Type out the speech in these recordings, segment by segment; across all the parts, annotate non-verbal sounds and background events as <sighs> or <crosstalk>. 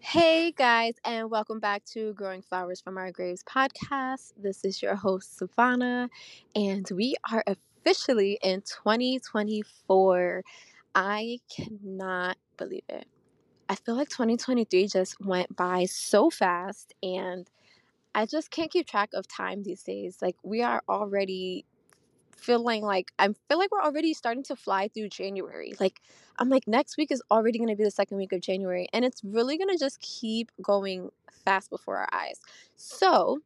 Hey guys, and welcome back to Growing Flowers from Our Graves podcast. This is your host, Savana, and we are officially in 2024. I cannot believe it. I feel like 2023 just went by so fast, and I just can't keep track of time these days. Like, we are already feeling like I feel like we're already starting to fly through January. Like I'm like next week is already going to be the second week of January and it's really going to just keep going fast before our eyes. So,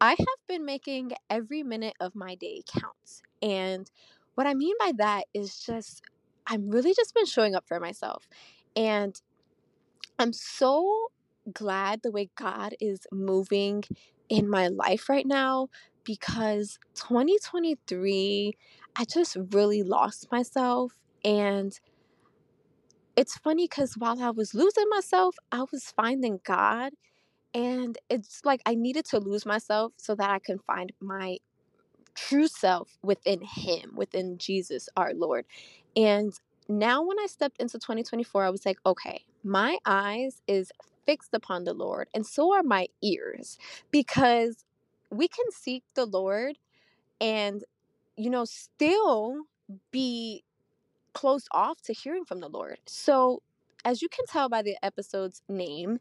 I have been making every minute of my day count. And what I mean by that is just I'm really just been showing up for myself. And I'm so glad the way God is moving in my life right now because 2023, I just really lost myself. And it's funny because while I was losing myself, I was finding God. And it's like I needed to lose myself so that I can find my true self within Him, within Jesus, our Lord. And now, when I stepped into 2024, I was like, okay, my eyes is fixed upon the Lord, and so are my ears, because we can seek the Lord and, you know, still be closed off to hearing from the Lord. So, as you can tell by the episode's name,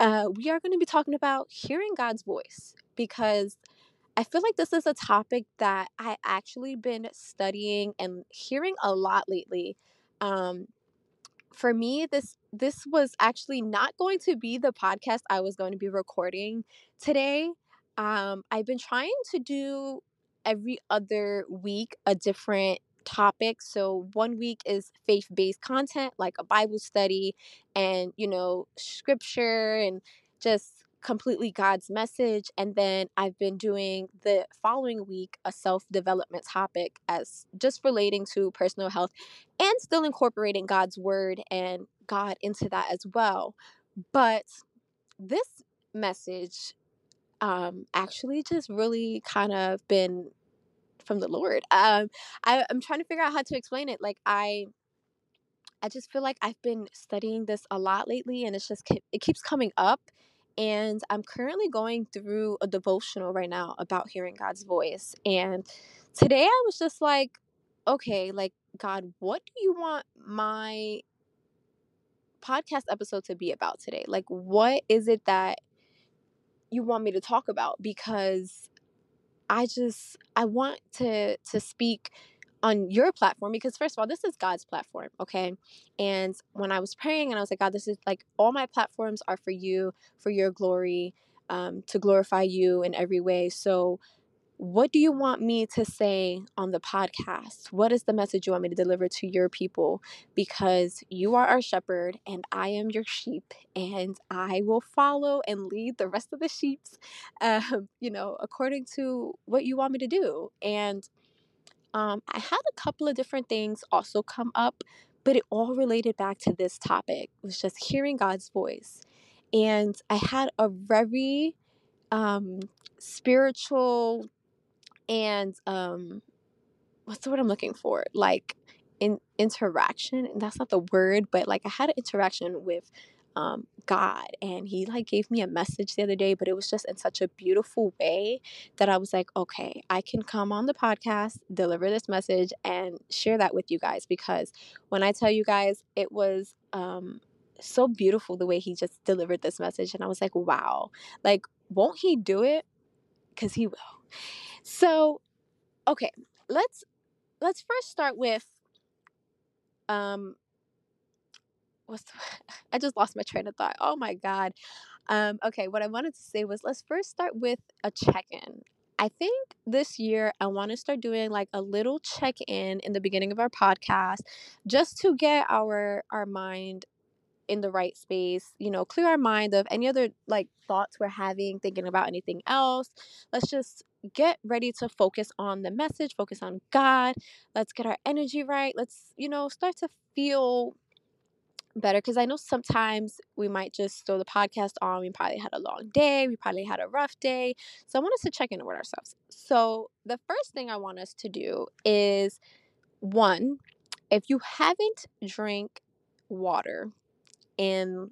uh, we are going to be talking about hearing God's voice because I feel like this is a topic that I actually been studying and hearing a lot lately. Um, for me, this this was actually not going to be the podcast I was going to be recording today. Um, I've been trying to do every other week a different topic. So one week is faith based content, like a Bible study and, you know, scripture and just completely God's message. And then I've been doing the following week a self development topic as just relating to personal health and still incorporating God's word and God into that as well. But this message um actually just really kind of been from the Lord. Um I, I'm trying to figure out how to explain it. Like I I just feel like I've been studying this a lot lately and it's just it keeps coming up and I'm currently going through a devotional right now about hearing God's voice. And today I was just like, okay, like God, what do you want my podcast episode to be about today? Like what is it that you want me to talk about because I just I want to to speak on your platform because first of all this is god's platform okay? And when i was praying and i was like god this is like all my platforms are for you for your glory um, to glorify you in every way. So what do you want me to say on the podcast? What is the message you want me to deliver to your people? Because you are our shepherd and i am your sheep and i will follow and lead the rest of the sheep <laughs> um, you know according to what you want me to do. And um, I had a couple of different things also come up, but it all related back to this topic. It was just hearing God's voice. And I had a very um, spiritual and um, what's the word I'm looking for? Like in interaction, and that's not the word, but like I had an interaction with um, God. And he like gave me a message the other day, but it was just in such a beautiful way that I was like, okay, I can come on the podcast, deliver this message, and share that with you guys. Because when I tell you guys, it was um, so beautiful the way he just delivered this message. And I was like, wow, like, won't he do it? Because he will. So, okay, let's let's first start with um <laughs> I just lost my train of thought. Oh my god. Um, okay, what I wanted to say was let's first start with a check-in. I think this year I want to start doing like a little check-in in the beginning of our podcast just to get our our mind in the right space, you know, clear our mind of any other like thoughts we're having, thinking about anything else. Let's just get ready to focus on the message, focus on God. Let's get our energy right. Let's, you know, start to feel better because I know sometimes we might just throw the podcast on. We probably had a long day, we probably had a rough day. So I want us to check in with ourselves. So the first thing I want us to do is one, if you haven't drank water in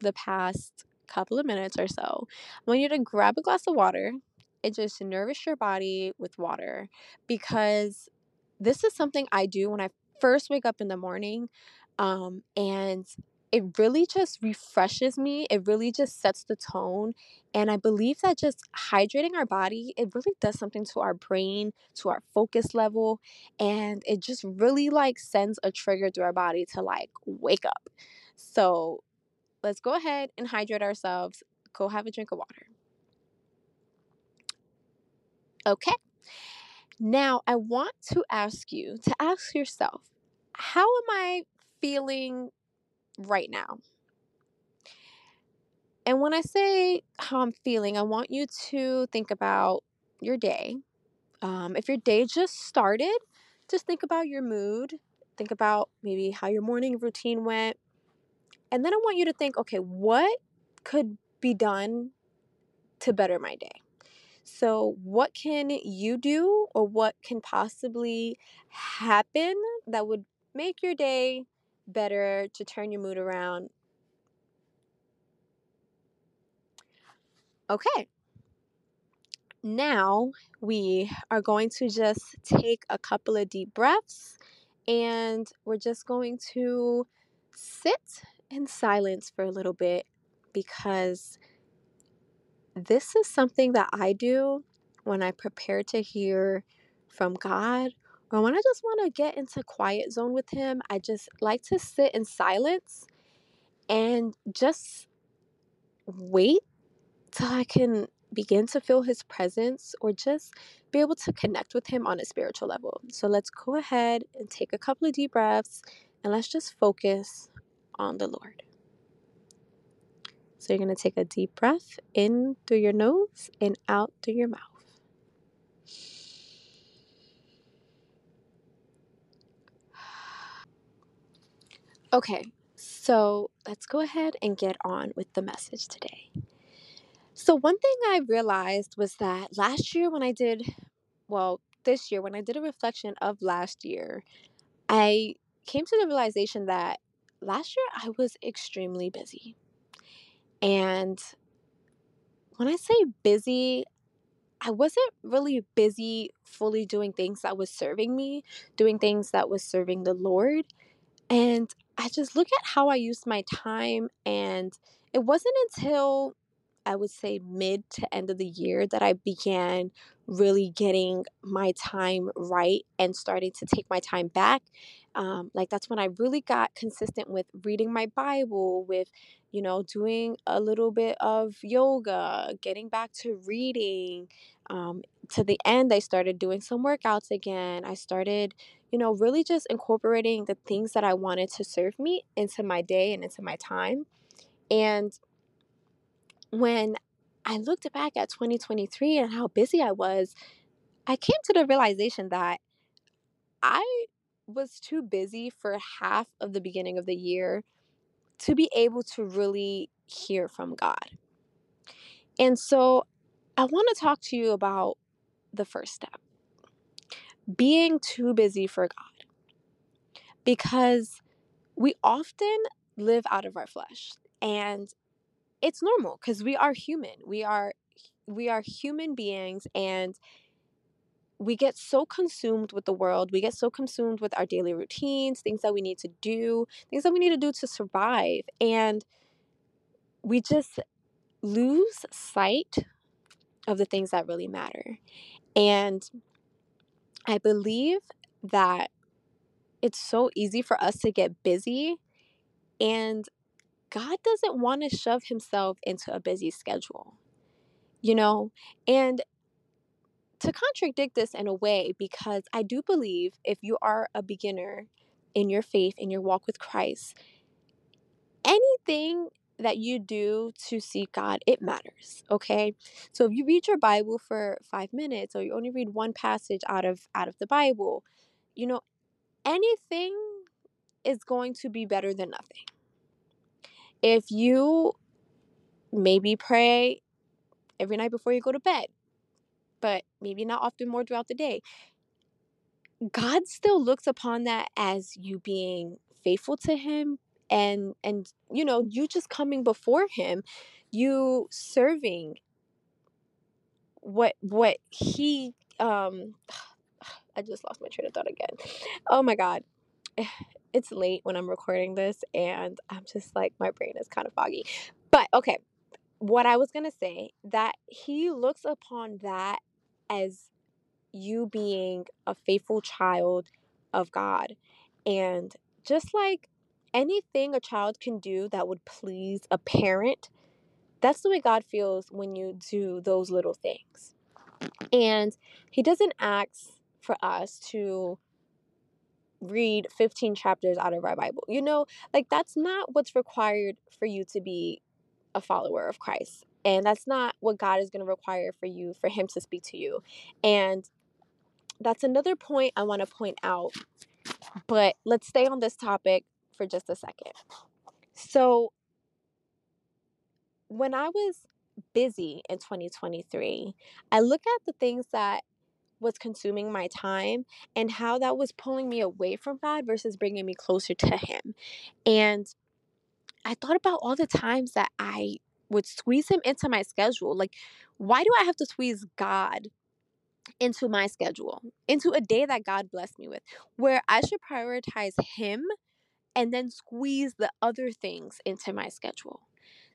the past couple of minutes or so, I want you to grab a glass of water and just nourish your body with water because this is something I do when I first wake up in the morning. Um, and it really just refreshes me. It really just sets the tone. And I believe that just hydrating our body, it really does something to our brain, to our focus level. And it just really like sends a trigger through our body to like wake up. So let's go ahead and hydrate ourselves. Go have a drink of water. Okay. Now, I want to ask you to ask yourself, how am I feeling right now? And when I say how I'm feeling, I want you to think about your day. Um, if your day just started, just think about your mood. Think about maybe how your morning routine went. And then I want you to think okay, what could be done to better my day? So, what can you do, or what can possibly happen that would make your day better to turn your mood around? Okay. Now we are going to just take a couple of deep breaths and we're just going to sit in silence for a little bit because this is something that I do when I prepare to hear from God or when I just want to get into quiet zone with him. I just like to sit in silence and just wait till I can begin to feel his presence or just be able to connect with him on a spiritual level. So let's go ahead and take a couple of deep breaths and let's just focus on the Lord. So you're going to take a deep breath in through your nose and out through your mouth. Okay, so let's go ahead and get on with the message today. So, one thing I realized was that last year, when I did, well, this year, when I did a reflection of last year, I came to the realization that last year I was extremely busy. And when I say busy, I wasn't really busy fully doing things that was serving me, doing things that was serving the Lord. And I just look at how I used my time and it wasn't until I would say mid to end of the year that I began really getting my time right and starting to take my time back. Um, like that's when I really got consistent with reading my Bible, with, you know, doing a little bit of yoga, getting back to reading. Um, to the end, I started doing some workouts again. I started, you know, really just incorporating the things that I wanted to serve me into my day and into my time. And when I looked back at 2023 and how busy I was, I came to the realization that I was too busy for half of the beginning of the year to be able to really hear from God. And so I want to talk to you about the first step being too busy for God. Because we often live out of our flesh and it's normal because we are human. We are we are human beings and we get so consumed with the world. We get so consumed with our daily routines, things that we need to do, things that we need to do to survive. And we just lose sight of the things that really matter. And I believe that it's so easy for us to get busy and God doesn't want to shove himself into a busy schedule. You know, and to contradict this in a way, because I do believe if you are a beginner in your faith, in your walk with Christ, anything that you do to seek God, it matters. Okay. So if you read your Bible for five minutes or you only read one passage out of out of the Bible, you know, anything is going to be better than nothing. If you maybe pray every night before you go to bed, but maybe not often more throughout the day, God still looks upon that as you being faithful to him and and you know, you just coming before him, you serving what what he um <sighs> I just lost my train of thought again. Oh my god. <sighs> It's late when I'm recording this and I'm just like my brain is kind of foggy. But okay, what I was to say that he looks upon that as you being a faithful child of God. And just like anything a child can do that would please a parent, that's the way God feels when you do those little things. And he doesn't ask for us to read 15 chapters out of our Bible. You know, like that's not what's required for you to be a follower of Christ. And that's not what God is going to require for you, for Him to speak to you. And that's another point I want to point out. But let's stay on this topic for just a second. So, when I was busy in 2023, I look at the things that was consuming my time and how that was pulling me away from God versus bringing me closer to Him. And I thought about all the times that I would squeeze Him into my schedule. Like, why do I have to squeeze God into my schedule, into a day that God blessed me with, where I should prioritize Him and then squeeze the other things into my schedule?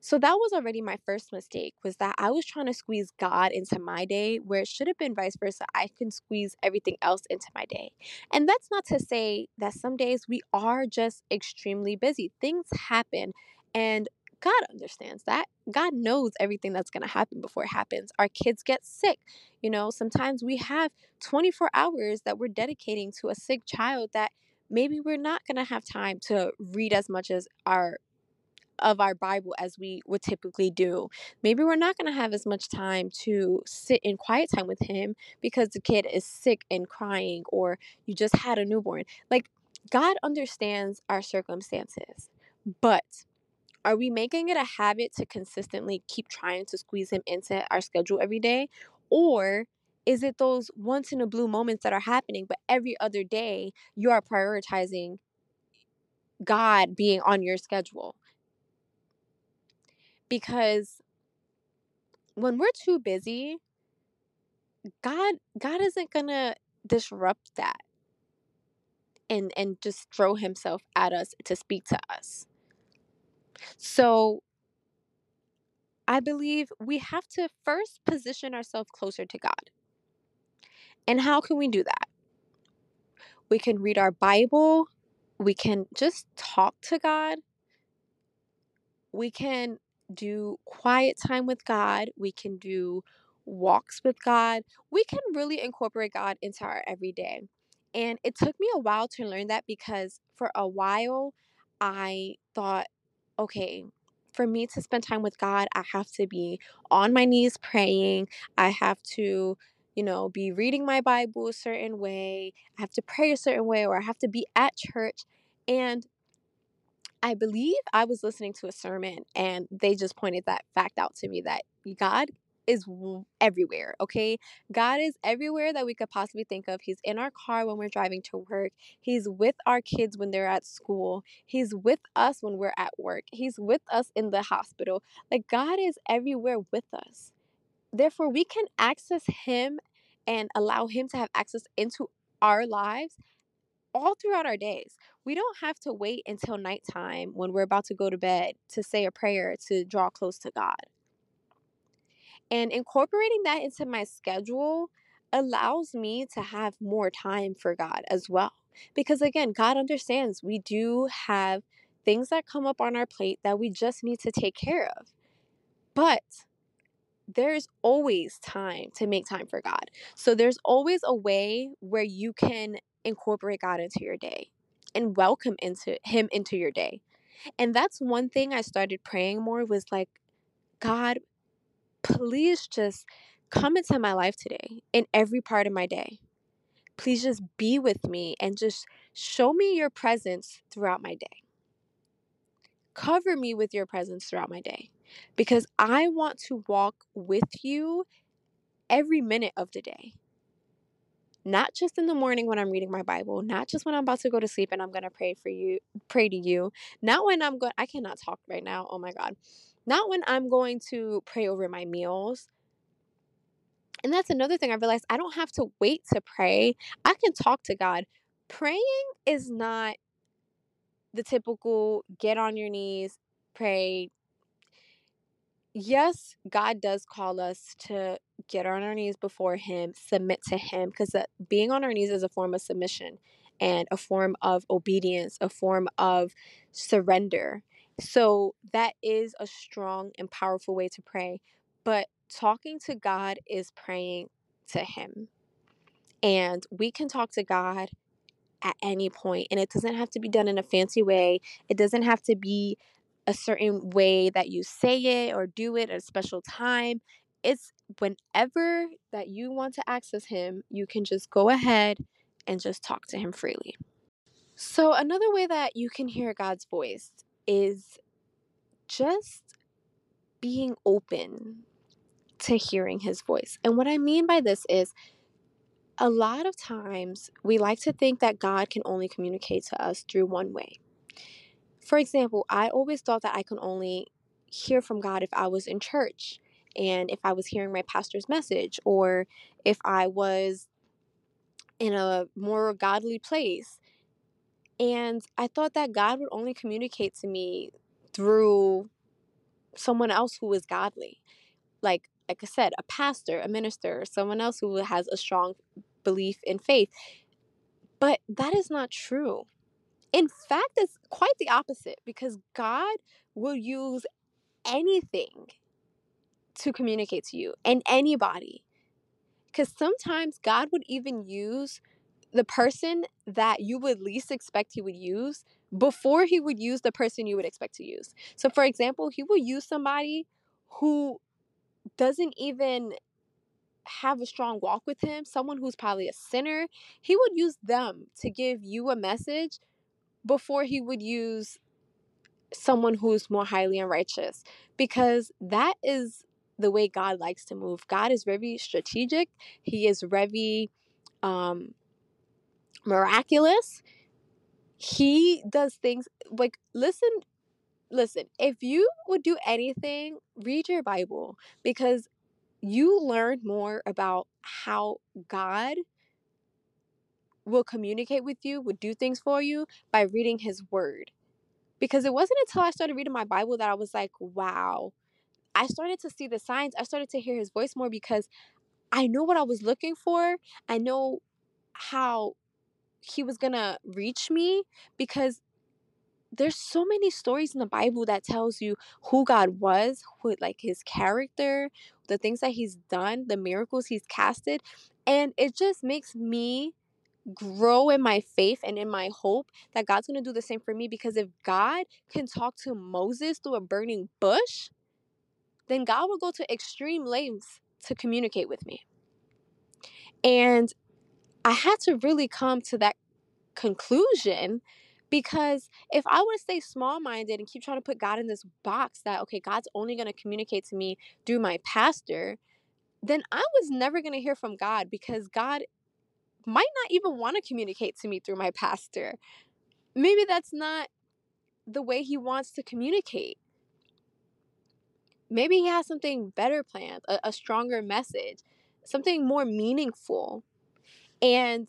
So that was already my first mistake was that I was trying to squeeze God into my day where it should have been vice versa. I can squeeze everything else into my day. And that's not to say that some days we are just extremely busy. Things happen and God understands that. God knows everything that's going to happen before it happens. Our kids get sick. You know, sometimes we have 24 hours that we're dedicating to a sick child that maybe we're not going to have time to read as much as our of our Bible as we would typically do. Maybe we're not going to have as much time to sit in quiet time with him because the kid is sick and crying or you just had a newborn. Like God understands our circumstances. But are we making it a habit to consistently keep trying to squeeze him into our schedule every day? Or is it those once in a blue moments that are happening, but every other day you are prioritizing God being on your schedule? because when we're too busy god god isn't gonna disrupt that and and just throw himself at us to speak to us so i believe we have to first position ourselves closer to god and how can we do that we can read our bible we can just talk to god we can do quiet time with God. We can do walks with God. We can really incorporate God into our everyday. And it took me a while to learn that because for a while I thought, okay, for me to spend time with God, I have to be on my knees praying. I have to, you know, be reading my Bible a certain way. I have to pray a certain way, or I have to be at church. And I believe I was listening to a sermon and they just pointed that fact out to me that God is everywhere, okay? God is everywhere that we could possibly think of. He's in our car when we're driving to work. He's with our kids when they're at school. He's with us when we're at work. He's with us in the hospital. Like God is everywhere with us. Therefore, we can access Him and allow Him to have access into our lives all throughout our days. We don't have to wait until nighttime when we're about to go to bed to say a prayer to draw close to God. And incorporating that into my schedule allows me to have more time for God as well. Because again, God understands we do have things that come up on our plate that we just need to take care of. But there's always time to make time for God. So there's always a way where you can incorporate God into your day and welcome into him into your day. And that's one thing I started praying more was like God, please just come into my life today in every part of my day. please just be with me and just show me your presence throughout my day. Cover me with your presence throughout my day because I want to walk with you every minute of the day. Not just in the morning when I'm reading my Bible, not just when I'm about to go to sleep and I'm going to pray for you, pray to you. Not when I'm going I cannot talk right now. Oh my god. Not when I'm going to pray over my meals. And that's another thing I realized I don't have to wait to pray. I can talk to God. Praying is not the typical get on your knees, pray. Yes, God does call us to get on our knees before Him, submit to Him, because being on our knees is a form of submission and a form of obedience, a form of surrender. So that is a strong and powerful way to pray. But talking to God is praying to Him. And we can talk to God at any point, and it doesn't have to be done in a fancy way. It doesn't have to be a certain way that you say it or do it at a special time. It's whenever that you want to access Him, you can just go ahead and just talk to Him freely. So, another way that you can hear God's voice is just being open to hearing His voice. And what I mean by this is a lot of times we like to think that God can only communicate to us through one way. For example, I always thought that I could only hear from God if I was in church and if I was hearing my pastor's message or if I was in a more godly place. And I thought that God would only communicate to me through someone else who was godly. Like like I said, a pastor, a minister, someone else who has a strong belief in faith. But that is not true. In fact, it's quite the opposite because God will use anything to communicate to you and anybody. Because sometimes God would even use the person that you would least expect he would use before he would use the person you would expect to use. So, for example, he will use somebody who doesn't even have a strong walk with him, someone who's probably a sinner, he would use them to give you a message before he would use someone who's more highly unrighteous because that is the way God likes to move. God is very strategic. He is very um miraculous. He does things like listen listen, if you would do anything, read your Bible because you learn more about how God will communicate with you, would do things for you by reading his word. Because it wasn't until I started reading my Bible that I was like, wow. I started to see the signs. I started to hear his voice more because I know what I was looking for. I know how he was going to reach me because there's so many stories in the Bible that tells you who God was, who like his character, the things that he's done, the miracles he's casted, and it just makes me grow in my faith and in my hope that God's going to do the same for me because if God can talk to Moses through a burning bush, then God will go to extreme lengths to communicate with me. And I had to really come to that conclusion because if I were to stay small minded and keep trying to put God in this box that, okay, God's only going to communicate to me through my pastor, then I was never going to hear from God because God might not even want to communicate to me through my pastor. Maybe that's not the way he wants to communicate. Maybe he has something better planned, a, a stronger message, something more meaningful. And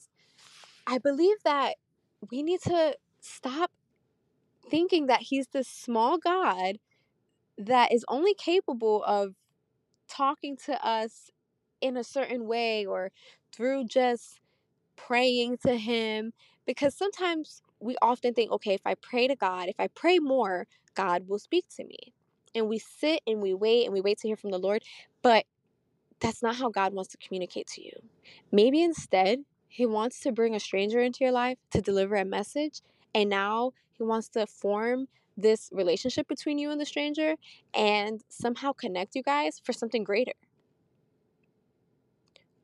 I believe that we need to stop thinking that he's this small God that is only capable of talking to us in a certain way or through just praying to him because sometimes we often think okay if i pray to god if i pray more god will speak to me. And we sit and we wait and we wait to hear from the lord but that's not how god wants to communicate to you. Maybe instead he wants to bring a stranger into your life to deliver a message and now he wants to form this relationship between you and the stranger and somehow connect you guys for something greater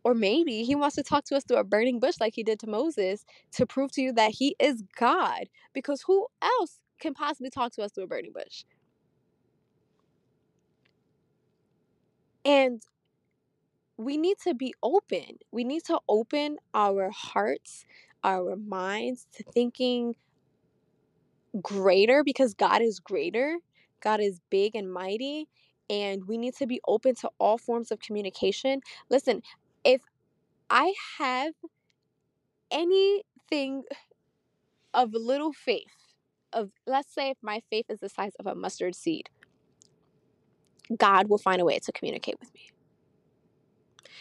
Or maybe he wants to talk to us through a burning bush like he did to Moses to prove to you that he is God. Because who else can possibly talk to us through a burning bush? And we need to be open. We need to open our hearts, our minds to thinking greater because God is greater. God is big and mighty. And we need to be open to all forms of communication. Listen, if I have anything of little faith, of let's say if my faith is the size of a mustard seed, God will find a way to communicate with me.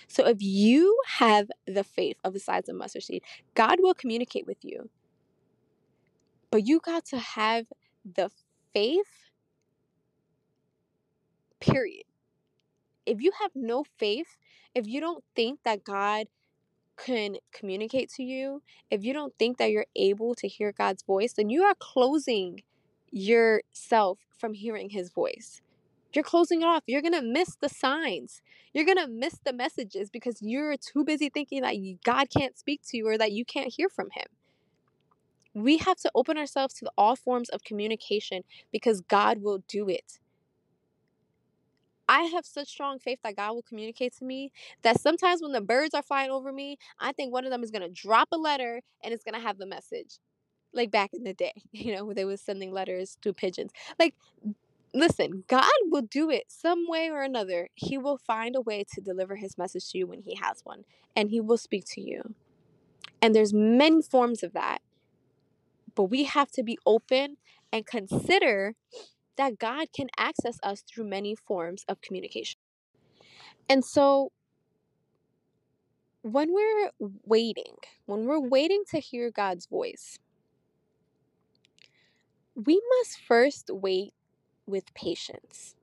So if you have the faith of the size of mustard seed, God will communicate with you. But you got to have the faith, period. If you have no faith, if you don't think that God can communicate to you, if you don't think that you're able to hear God's voice, then you are closing yourself from hearing his voice. You're closing it off. You're going to miss the signs. You're going to miss the messages because you're too busy thinking that God can't speak to you or that you can't hear from him. We have to open ourselves to all forms of communication because God will do it. I have such strong faith that God will communicate to me that sometimes when the birds are flying over me, I think one of them is going to drop a letter and it's going to have the message. Like back in the day, <laughs> you know, they was sending letters to pigeons. Like, listen, God will do it some way or another. He will find a way to deliver his message to you when he has one, and he will speak to you. And there's many forms of that. But we have to be open and consider that God can access us through many forms of communication. And so when we're waiting, when we're waiting to hear God's voice, we must first wait with patience.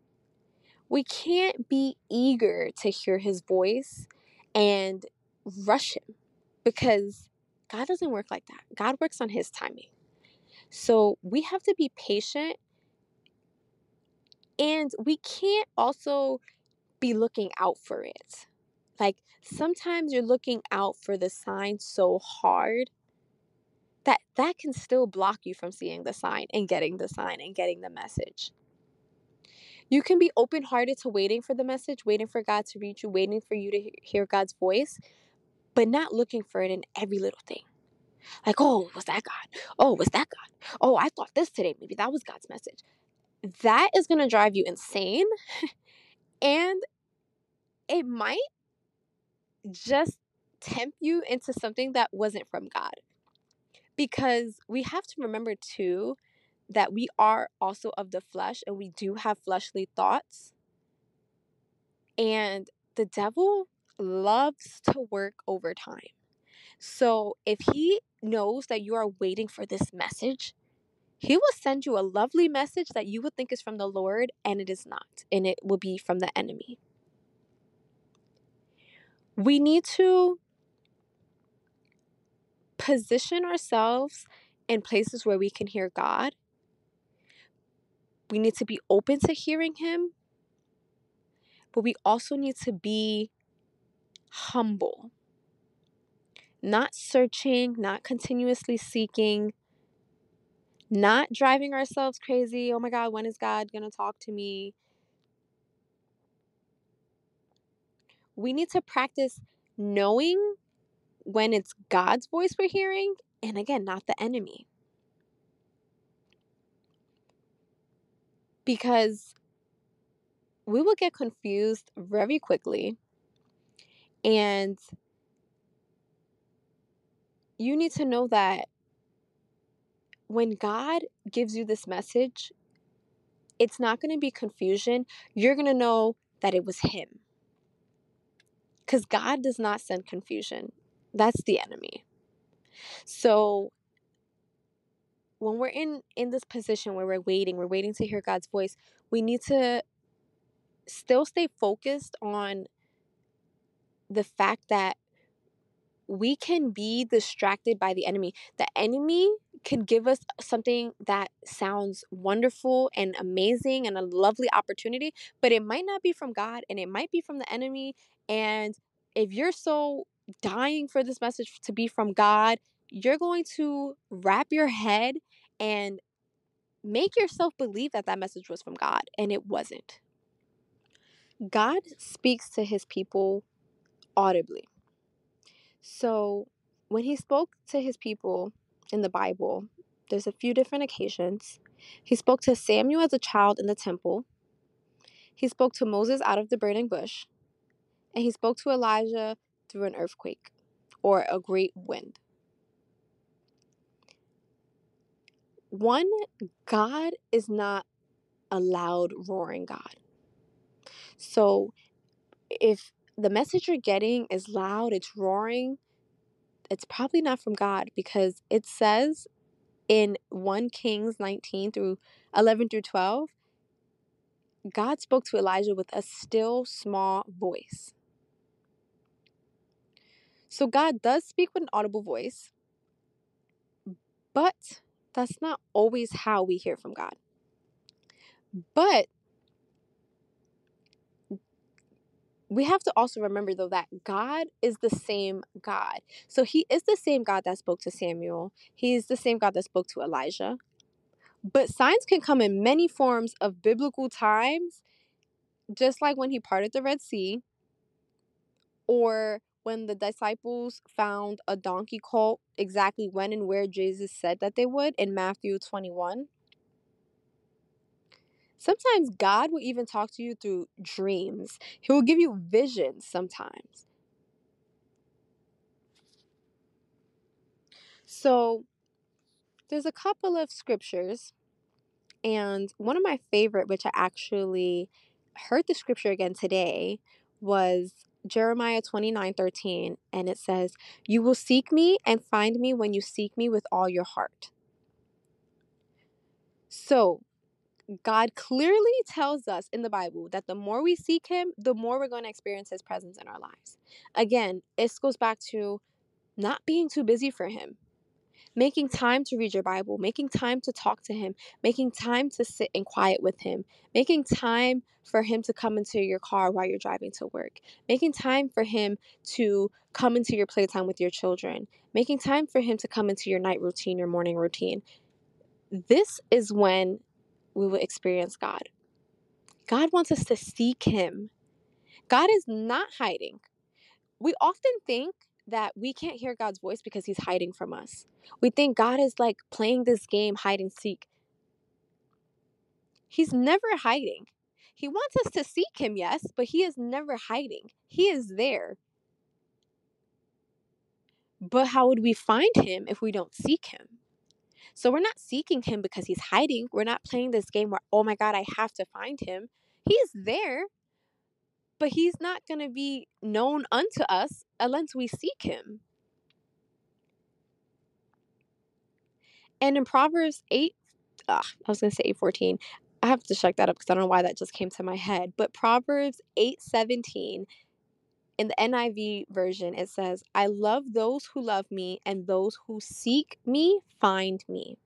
We can't be eager to hear his voice and rush him because God doesn't work like that. God works on his timing. So we have to be patient and we can't also be looking out for it. Like sometimes you're looking out for the sign so hard that that can still block you from seeing the sign and getting the sign and getting the message. You can be open hearted to waiting for the message, waiting for God to reach you, waiting for you to hear God's voice, but not looking for it in every little thing. Like, oh, was that God? Oh, was that God? Oh, I thought this today. Maybe that was God's message. That is going to drive you insane. and it might just tempt you into something that wasn't from God. Because we have to remember too that we are also of the flesh and we do have fleshly thoughts. And the devil loves to work overtime. So if he knows that you are waiting for this message, he will send you a lovely message that you would think is from the Lord and it is not, and it will be from the enemy. We need to position ourselves in places where we can hear God. We need to be open to hearing Him, but we also need to be humble, not searching, not continuously seeking, not driving ourselves crazy. Oh my God, when is God going to talk to me? We need to practice knowing when it's God's voice we're hearing, and again, not the enemy. Because we will get confused very quickly. And you need to know that when God gives you this message, it's not going to be confusion. You're going to know that it was Him. Because God does not send confusion, that's the enemy. So when we're in in this position where we're waiting we're waiting to hear god's voice we need to still stay focused on the fact that we can be distracted by the enemy. The enemy can give us something that sounds wonderful and amazing and a lovely opportunity, but it might not be from God and it might be from the enemy and if you're so dying for this message to be from God, you're going to wrap your head and make yourself believe that that message was from God, and it wasn't. God speaks to his people audibly. So when he spoke to his people in the Bible, there's a few different occasions. He spoke to Samuel as a child in the temple. He spoke to Moses out of the burning bush. And he spoke to Elijah through an earthquake or a great wind. One, God is not a loud, roaring God. So if the message you're getting is loud, it's roaring, it's probably not from God because it says in 1 Kings 19 through 11 through 12, God spoke to Elijah with a still small voice. So God does speak with an audible voice, but that's not always how we hear from God. But we have to also remember though that God is the same God. So he is the same God that spoke to Samuel. He's the same God that spoke to Elijah. But signs can come in many forms of biblical times, just like when he parted the Red Sea or when the disciples found a donkey colt exactly when and where Jesus said that they would in Matthew 21. Sometimes God will even talk to you through dreams. He will give you visions sometimes. So, there's a couple of scriptures, and one of my favorite, which I actually heard the scripture again today, was Jeremiah 29 13. And it says, You will seek me and find me when you seek me with all your heart. So, God clearly tells us in the Bible that the more we seek Him, the more we're going to experience His presence in our lives. Again, this goes back to not being too busy for Him, making time to read your Bible, making time to talk to Him, making time to sit in quiet with Him, making time for Him to come into your car while you're driving to work, making time for Him to come into your playtime with your children, making time for Him to come into your night routine, your morning routine. This is when we will experience God. God wants us to seek Him. God is not hiding. We often think that we can't hear God's voice because He's hiding from us. We think God is like playing this game, hide and seek. He's never hiding. He wants us to seek Him, yes, but He is never hiding. He is there. But how would we find Him if we don't seek Him? So we're not seeking him because he's hiding. We're not playing this game where, oh my God, I have to find him. He's there, but he's not going to be known unto us unless we seek him. And in Proverbs 8, ugh, I was going to say 814. I have to check that up because I don't know why that just came to my head. But Proverbs 8 17, in the NIV version, it says, I love those who love me, and those who seek me find me.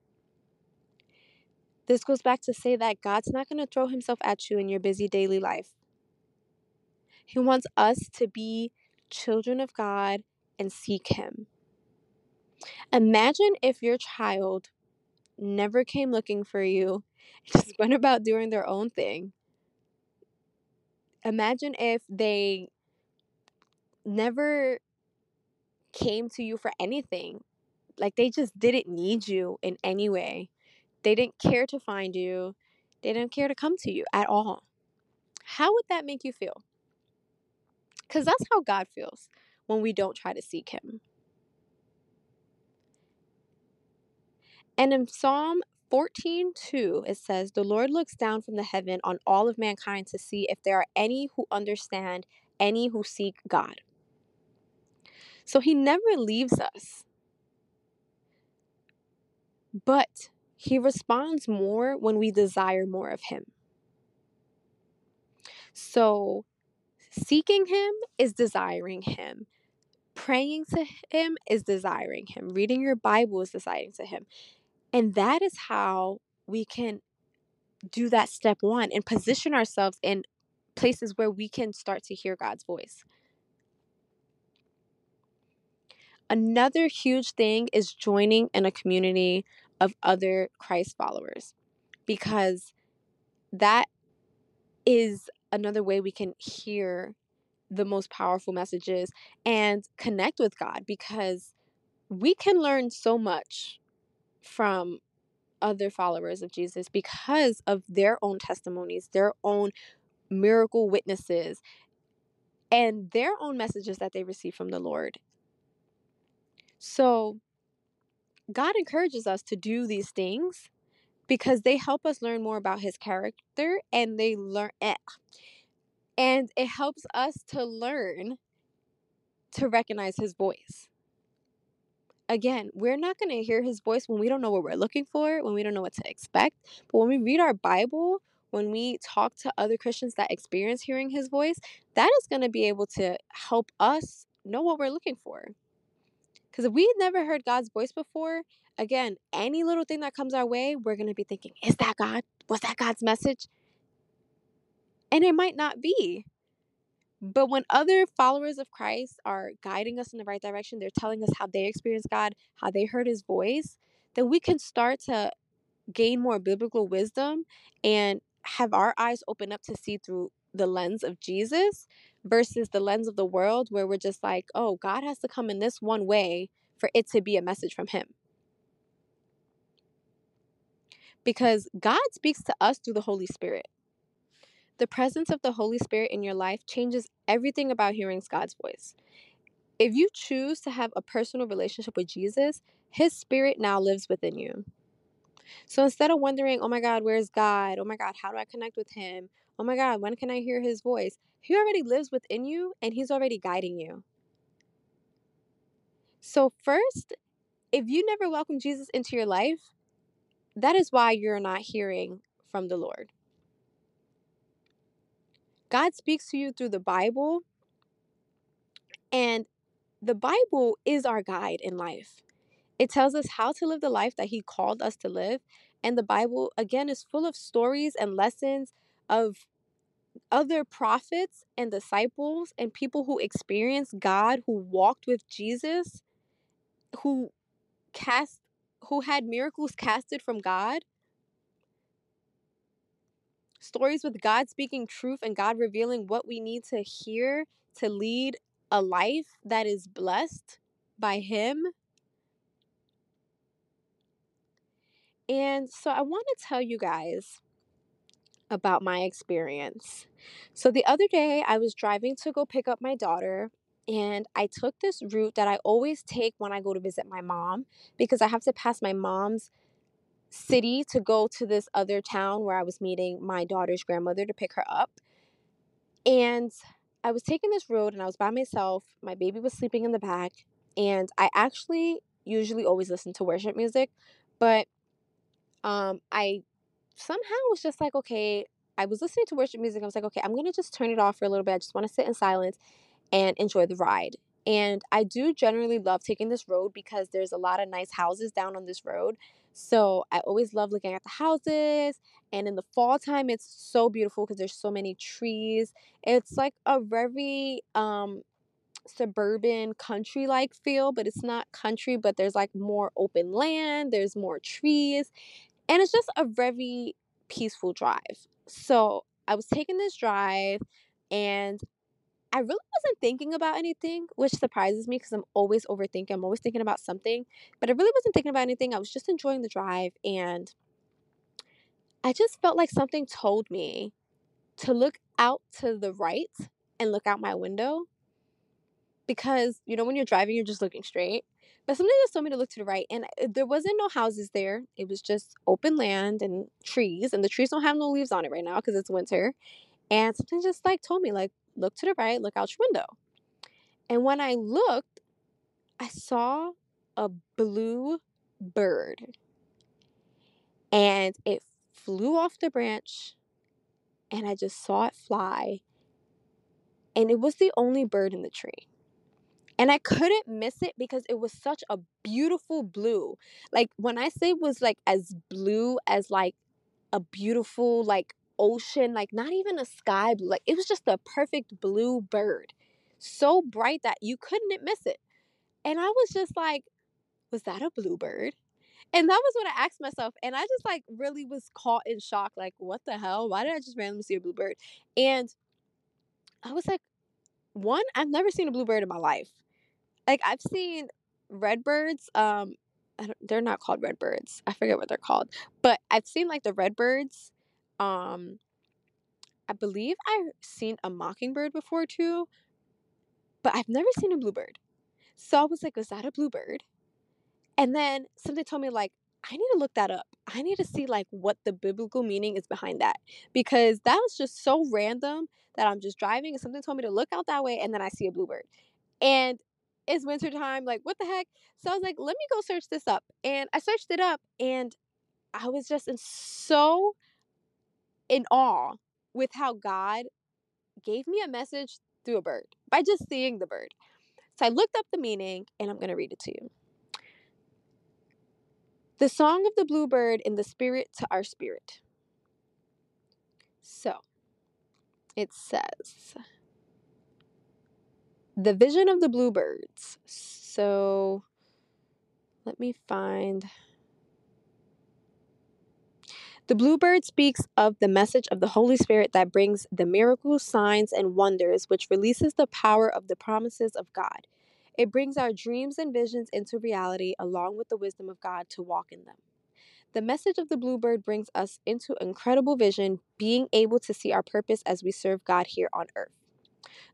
This goes back to say that God's not going to throw himself at you in your busy daily life. He wants us to be children of God and seek him. Imagine if your child never came looking for you, <laughs> just went about doing their own thing. Imagine if they never came to you for anything. Like they just didn't need you in any way. They didn't care to find you. They didn't care to come to you at all. How would that make you feel? Because that's how God feels when we don't try to seek Him. And in Psalm 14 2, it says, The Lord looks down from the heaven on all of mankind to see if there are any who understand, any who seek God. So He never leaves us. But He responds more when we desire more of Him. So seeking Him is desiring Him. Praying to Him is desiring Him. Reading your Bible is desiring to Him. And that is how we can do that step one and position ourselves in places where we can start to hear God's voice. Another huge thing is joining in a community of other Christ followers because that is another way we can hear the most powerful messages and connect with God because we can learn so much from other followers of Jesus because of their own testimonies, their own miracle witnesses, and their own messages that they receive from the Lord. So, God encourages us to do these things because they help us learn more about his character and they learn eh, and it helps us to learn to recognize his voice. Again, we're not going to hear his voice when we don't know what we're looking for, when we don't know what to expect. But when we read our Bible, when we talk to other Christians that experience hearing his voice, that is going to be able to help us know what we're looking for. Because if we had never heard God's voice before, again, any little thing that comes our way, we're going to be thinking, is that God? Was that God's message? And it might not be. But when other followers of Christ are guiding us in the right direction, they're telling us how they experienced God, how they heard his voice, then we can start to gain more biblical wisdom and have our eyes open up to see through the lens of Jesus versus the lens of the world where we're just like, oh, God has to come in this one way for it to be a message from him. Because God speaks to us through the Holy Spirit. The presence of the Holy Spirit in your life changes everything about hearing God's voice. If you choose to have a personal relationship with Jesus, His Spirit now lives within you. So instead of wondering, oh my God, where's God? Oh my God, how do I connect with Him? Oh my God, when can I hear His voice? He already lives within you and He's already guiding you. So, first, if you never welcome Jesus into your life, that is why you're not hearing from the Lord. God speaks to you through the Bible, and the Bible is our guide in life. It tells us how to live the life that He called us to live. And the Bible, again, is full of stories and lessons of other prophets and disciples and people who experienced God, who walked with Jesus, who cast who had miracles casted from God. Stories with God speaking truth and God revealing what we need to hear to lead a life that is blessed by Him. And so I want to tell you guys about my experience. So the other day, I was driving to go pick up my daughter, and I took this route that I always take when I go to visit my mom because I have to pass my mom's city to go to this other town where I was meeting my daughter's grandmother to pick her up. And I was taking this road and I was by myself. My baby was sleeping in the back. And I actually usually always listen to worship music, but um, I somehow was just like, okay, I was listening to worship music. I was like, okay, I'm going to just turn it off for a little bit. I just want to sit in silence and enjoy the ride. And I do generally love taking this road because there's a lot of nice houses down on this road. So I always love looking at the houses. And in the fall time, it's so beautiful because there's so many trees. It's like a very um, suburban country like feel, but it's not country, but there's like more open land, there's more trees. And it's just a very peaceful drive. So I was taking this drive and I really wasn't thinking about anything, which surprises me because I'm always overthinking. I'm always thinking about something, but I really wasn't thinking about anything. I was just enjoying the drive and I just felt like something told me to look out to the right and look out my window because you know when you're driving you're just looking straight but something just told me to look to the right and uh, there wasn't no houses there. It was just open land and trees and the trees don't have no leaves on it right now because it's winter and something just like told me like look to the right look out your window. And when i looked i saw a blue bird and it flew off the branch and i just saw it fly and it was the only bird in the tree and I couldn't miss it because it was such a beautiful blue. Like when I say was like as blue as like a beautiful like ocean, like not even a sky blue. Like it was just a perfect blue bird. So bright that you couldn't miss it. And I was just like, was that a bluebird? And that was what I asked myself. And I just like really was caught in shock. Like, what the hell? Why did I just randomly see a bluebird? And I was like, one, I've never seen a bluebird in my life. Like, I've seen redbirds. Um, they're not called redbirds. I forget what they're called. But I've seen like the redbirds. Um, I believe I've seen a mockingbird before too. But I've never seen a bluebird. So I was like, was that a bluebird? And then something told me like, I need to look that up. I need to see like what the biblical meaning is behind that because that was just so random that I'm just driving and something told me to look out that way and then I see a bluebird. And it's wintertime, like what the heck? So I was like, let me go search this up. And I searched it up and I was just in so in awe with how God gave me a message through a bird by just seeing the bird. So I looked up the meaning and I'm going to read it to you. The song of the bluebird in the spirit to our spirit. So it says the vision of the bluebirds. So let me find. The bluebird speaks of the message of the Holy Spirit that brings the miracles, signs, and wonders, which releases the power of the promises of God. It brings our dreams and visions into reality along with the wisdom of God to walk in them. The message of the bluebird brings us into incredible vision, being able to see our purpose as we serve God here on earth.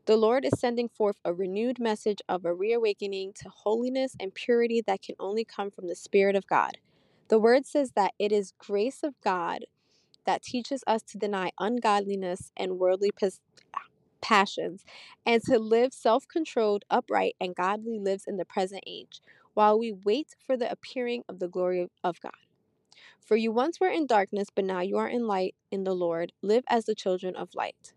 The Lord is sending forth a renewed message of a reawakening to holiness and purity that can only come from the Spirit of God. The word says that it is grace of God that teaches us to deny ungodliness and worldly pos- passions and to live self controlled, upright, and godly lives in the present age while we wait for the appearing of the glory of God. For you once were in darkness, but now you are in light in the Lord. Live as the children of light.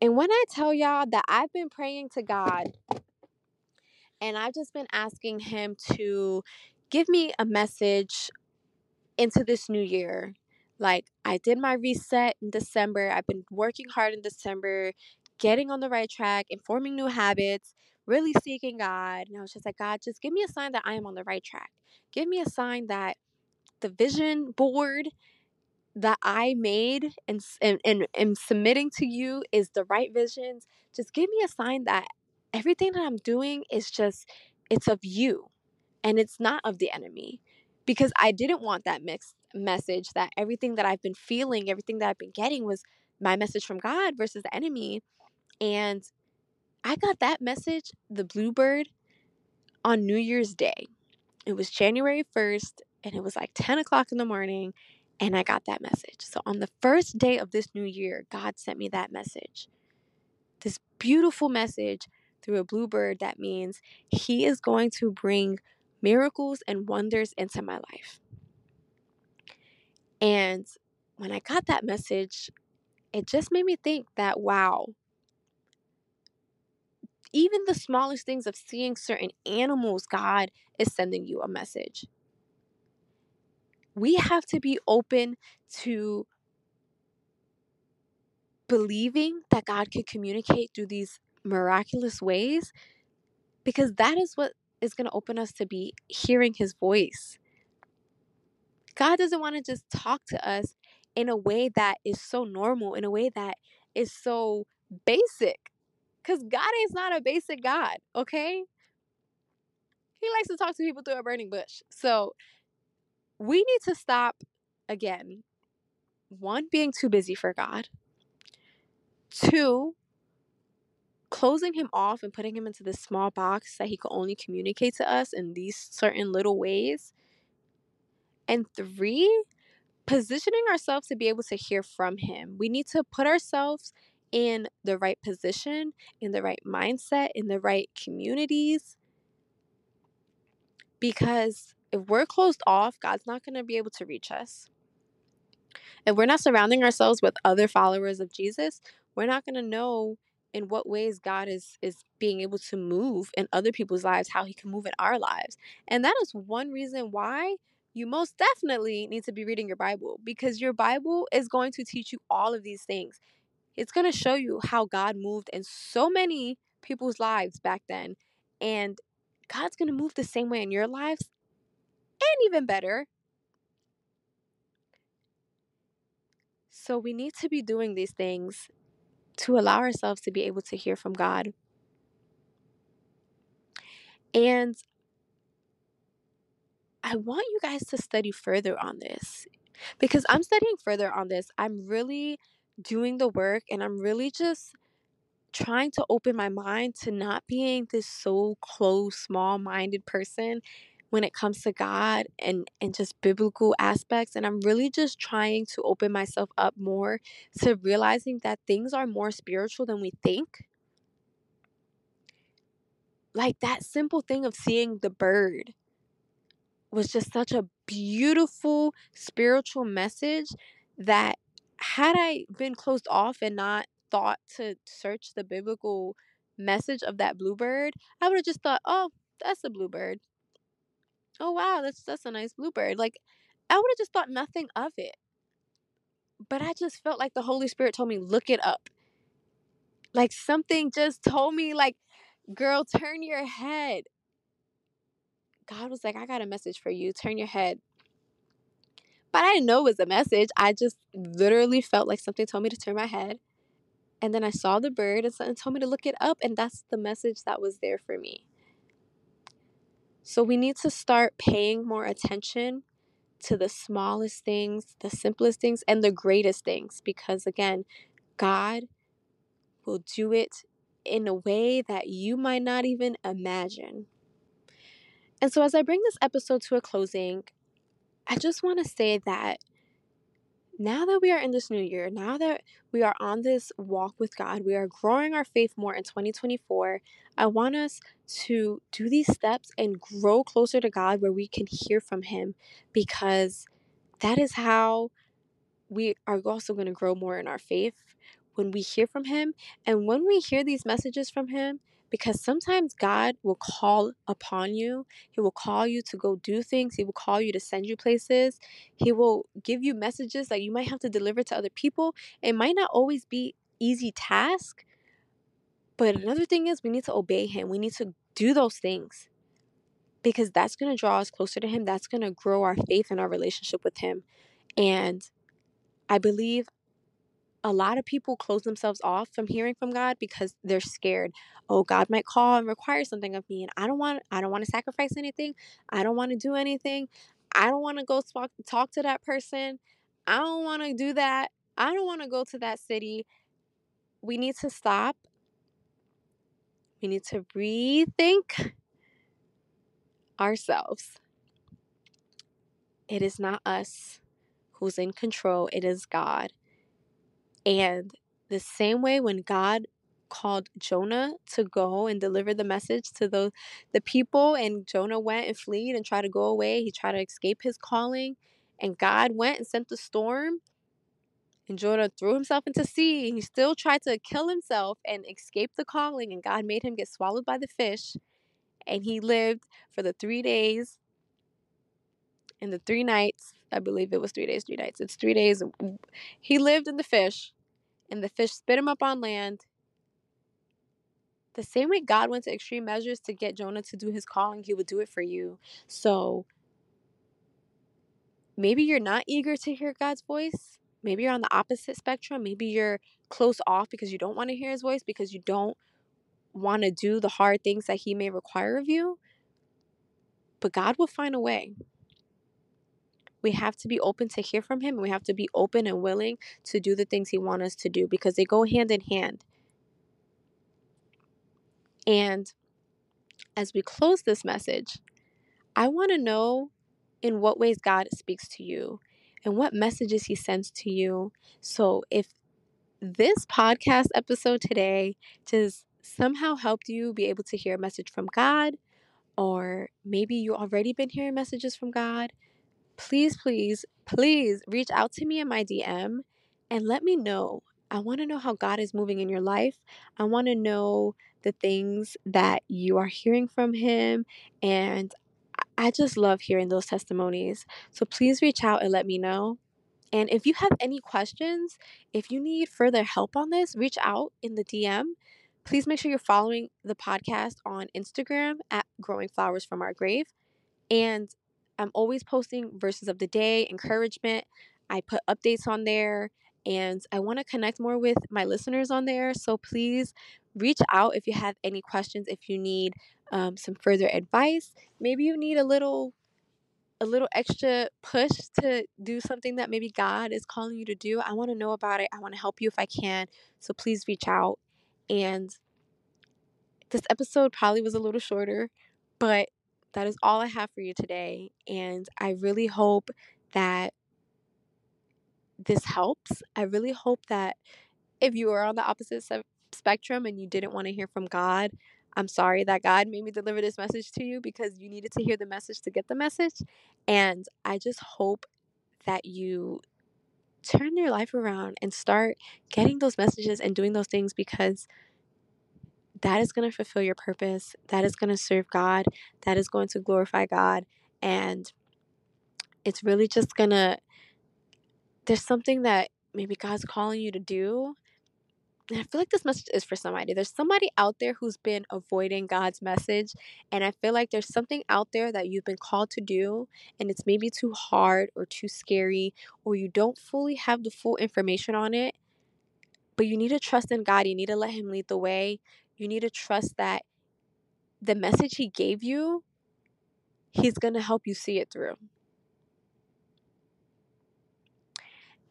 And when I tell y'all that I've been praying to God and I've just been asking Him to give me a message into this new year. Like, I did my reset in December. I've been working hard in December, getting on the right track and forming new habits, really seeking God. And I was just like, God, just give me a sign that I am on the right track. Give me a sign that the vision board that I made and, and, and, and submitting to you is the right visions. Just give me a sign that everything that I'm doing is just, it's of you and it's not of the enemy. Because I didn't want that mixed message that everything that I've been feeling, everything that I've been getting was my message from God versus the enemy. And I got that message, the bluebird, on New Year's Day. It was January 1st, and it was like 10 o'clock in the morning, and I got that message. So on the first day of this new year, God sent me that message. This beautiful message through a bluebird that means He is going to bring miracles and wonders into my life. And when I got that message, it just made me think that, wow, even the smallest things of seeing certain animals, God is sending you a message. We have to be open to believing that God can communicate through these miraculous ways because that is what is going to open us to be hearing his voice. God doesn't want to just talk to us in a way that is so normal, in a way that is so basic. Because God is not a basic God, okay? He likes to talk to people through a burning bush. So we need to stop, again, one, being too busy for God, two, closing him off and putting him into this small box that he could only communicate to us in these certain little ways. And three, positioning ourselves to be able to hear from him. We need to put ourselves in the right position, in the right mindset, in the right communities. Because if we're closed off, God's not going to be able to reach us. If we're not surrounding ourselves with other followers of Jesus, we're not going to know in what ways God is is being able to move in other people's lives, how he can move in our lives. And that is one reason why you most definitely need to be reading your Bible because your Bible is going to teach you all of these things. It's going to show you how God moved in so many people's lives back then. And God's going to move the same way in your lives and even better. So we need to be doing these things to allow ourselves to be able to hear from God. And I want you guys to study further on this because I'm studying further on this. I'm really doing the work and I'm really just trying to open my mind to not being this so close, small minded person when it comes to God and, and just biblical aspects. And I'm really just trying to open myself up more to realizing that things are more spiritual than we think. Like that simple thing of seeing the bird was just such a beautiful spiritual message that had I been closed off and not thought to search the biblical message of that bluebird, I would have just thought, "Oh, that's a bluebird. Oh wow, that's that's a nice bluebird." Like I would have just thought nothing of it. But I just felt like the Holy Spirit told me, "Look it up." Like something just told me like, "Girl, turn your head." God was like, I got a message for you. Turn your head. But I didn't know it was a message. I just literally felt like something told me to turn my head. And then I saw the bird and something told me to look it up. And that's the message that was there for me. So we need to start paying more attention to the smallest things, the simplest things, and the greatest things. Because again, God will do it in a way that you might not even imagine. And so, as I bring this episode to a closing, I just want to say that now that we are in this new year, now that we are on this walk with God, we are growing our faith more in 2024. I want us to do these steps and grow closer to God where we can hear from Him because that is how we are also going to grow more in our faith when we hear from Him. And when we hear these messages from Him, because sometimes God will call upon you. He will call you to go do things. He will call you to send you places. He will give you messages that you might have to deliver to other people. It might not always be easy task, but mm. another thing is we need to obey him. We need to do those things because that's going to draw us closer to him. That's going to grow our faith and our relationship with him. And I believe a lot of people close themselves off from hearing from God because they're scared. Oh, God might call and require something of me and I don't want I don't want to sacrifice anything. I don't want to do anything. I don't want to go talk, talk to that person. I don't want to do that. I don't want to go to that city. We need to stop. We need to rethink ourselves. It is not us who's in control, it is God. And the same way when God called Jonah to go and deliver the message to the the people and Jonah went and fled and tried to go away. He tried to escape his calling and God went and sent the storm and Jonah threw himself into sea. And he still tried to kill himself and escape the calling and God made him get swallowed by the fish and he lived for the 3 days and the 3 nights. I believe it was 3 days, 3 nights. It's 3 days. He lived in the fish and the fish spit him up on land. The same way God went to extreme measures to get Jonah to do his calling, he would do it for you. So maybe you're not eager to hear God's voice. Maybe you're on the opposite spectrum. Maybe you're close off because you don't want to hear his voice, because you don't want to do the hard things that he may require of you. But God will find a way. We have to be open to hear from him. We have to be open and willing to do the things he wants us to do because they go hand in hand. And as we close this message, I want to know in what ways God speaks to you and what messages he sends to you. So if this podcast episode today just somehow helped you be able to hear a message from God, or maybe you already been hearing messages from God, please, please, please reach out to me in my DM and let me know. I want to know how God is moving in your life. I want to know the things that you are hearing from Him. And I just love hearing those testimonies. So please reach out and let me know. And if you have any questions, if you need further help on this, reach out in the DM please make sure you're following the podcast on Instagram at Growing Flowers from Our Grave. And I'm always posting verses of the day, encouragement. I put updates on there and I want to connect more with my listeners on there. So please reach out if you have any questions, if you need um, some further advice. Maybe you need a little a little extra push to do something that maybe God is calling you to do. I want to know about it. I want to help you if I can. So please reach out. And this episode probably was a little shorter, but that is all I have for you today. And I really hope that this helps. I really hope that if you are on the opposite spectrum and you didn't want to hear from God, I'm sorry that God made me deliver this message to you because you needed to hear the message to get the message. And I just hope that you turn your life around and start getting those messages and doing those things because that is going to fulfill your purpose. That is going to serve God. That is going to glorify God. And it's really just going to, there's something that maybe God's calling you to do and I feel like this message is for somebody. There's somebody out there who's been avoiding God's message. And I feel like there's something out there that you've been called to do, and it's maybe too hard or too scary, or you don't fully have the full information on it. But you need to trust in God. You need to let Him lead the way. You need to trust that the message He gave you, He's going to help you see it through.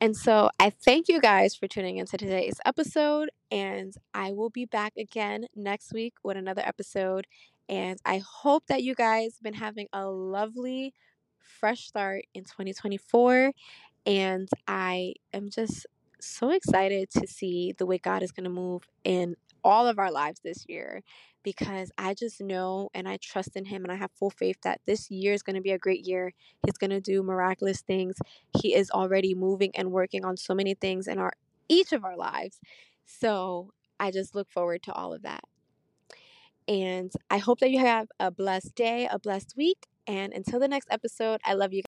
And so I thank you guys for tuning into today's episode, and I will be back again next week with another episode. And I hope that you guys been having a lovely, fresh start in 2024. And I am just so excited to see the way God is going to move in all of our lives this year because I just know and I trust in Him and I have full faith that this year is going to be a great year. He's going to do miraculous things. He is already moving and working on so many things in our each of our lives. So I just look forward to all of that. And I hope that you have a blessed day, a blessed week. And until the next episode, I love you.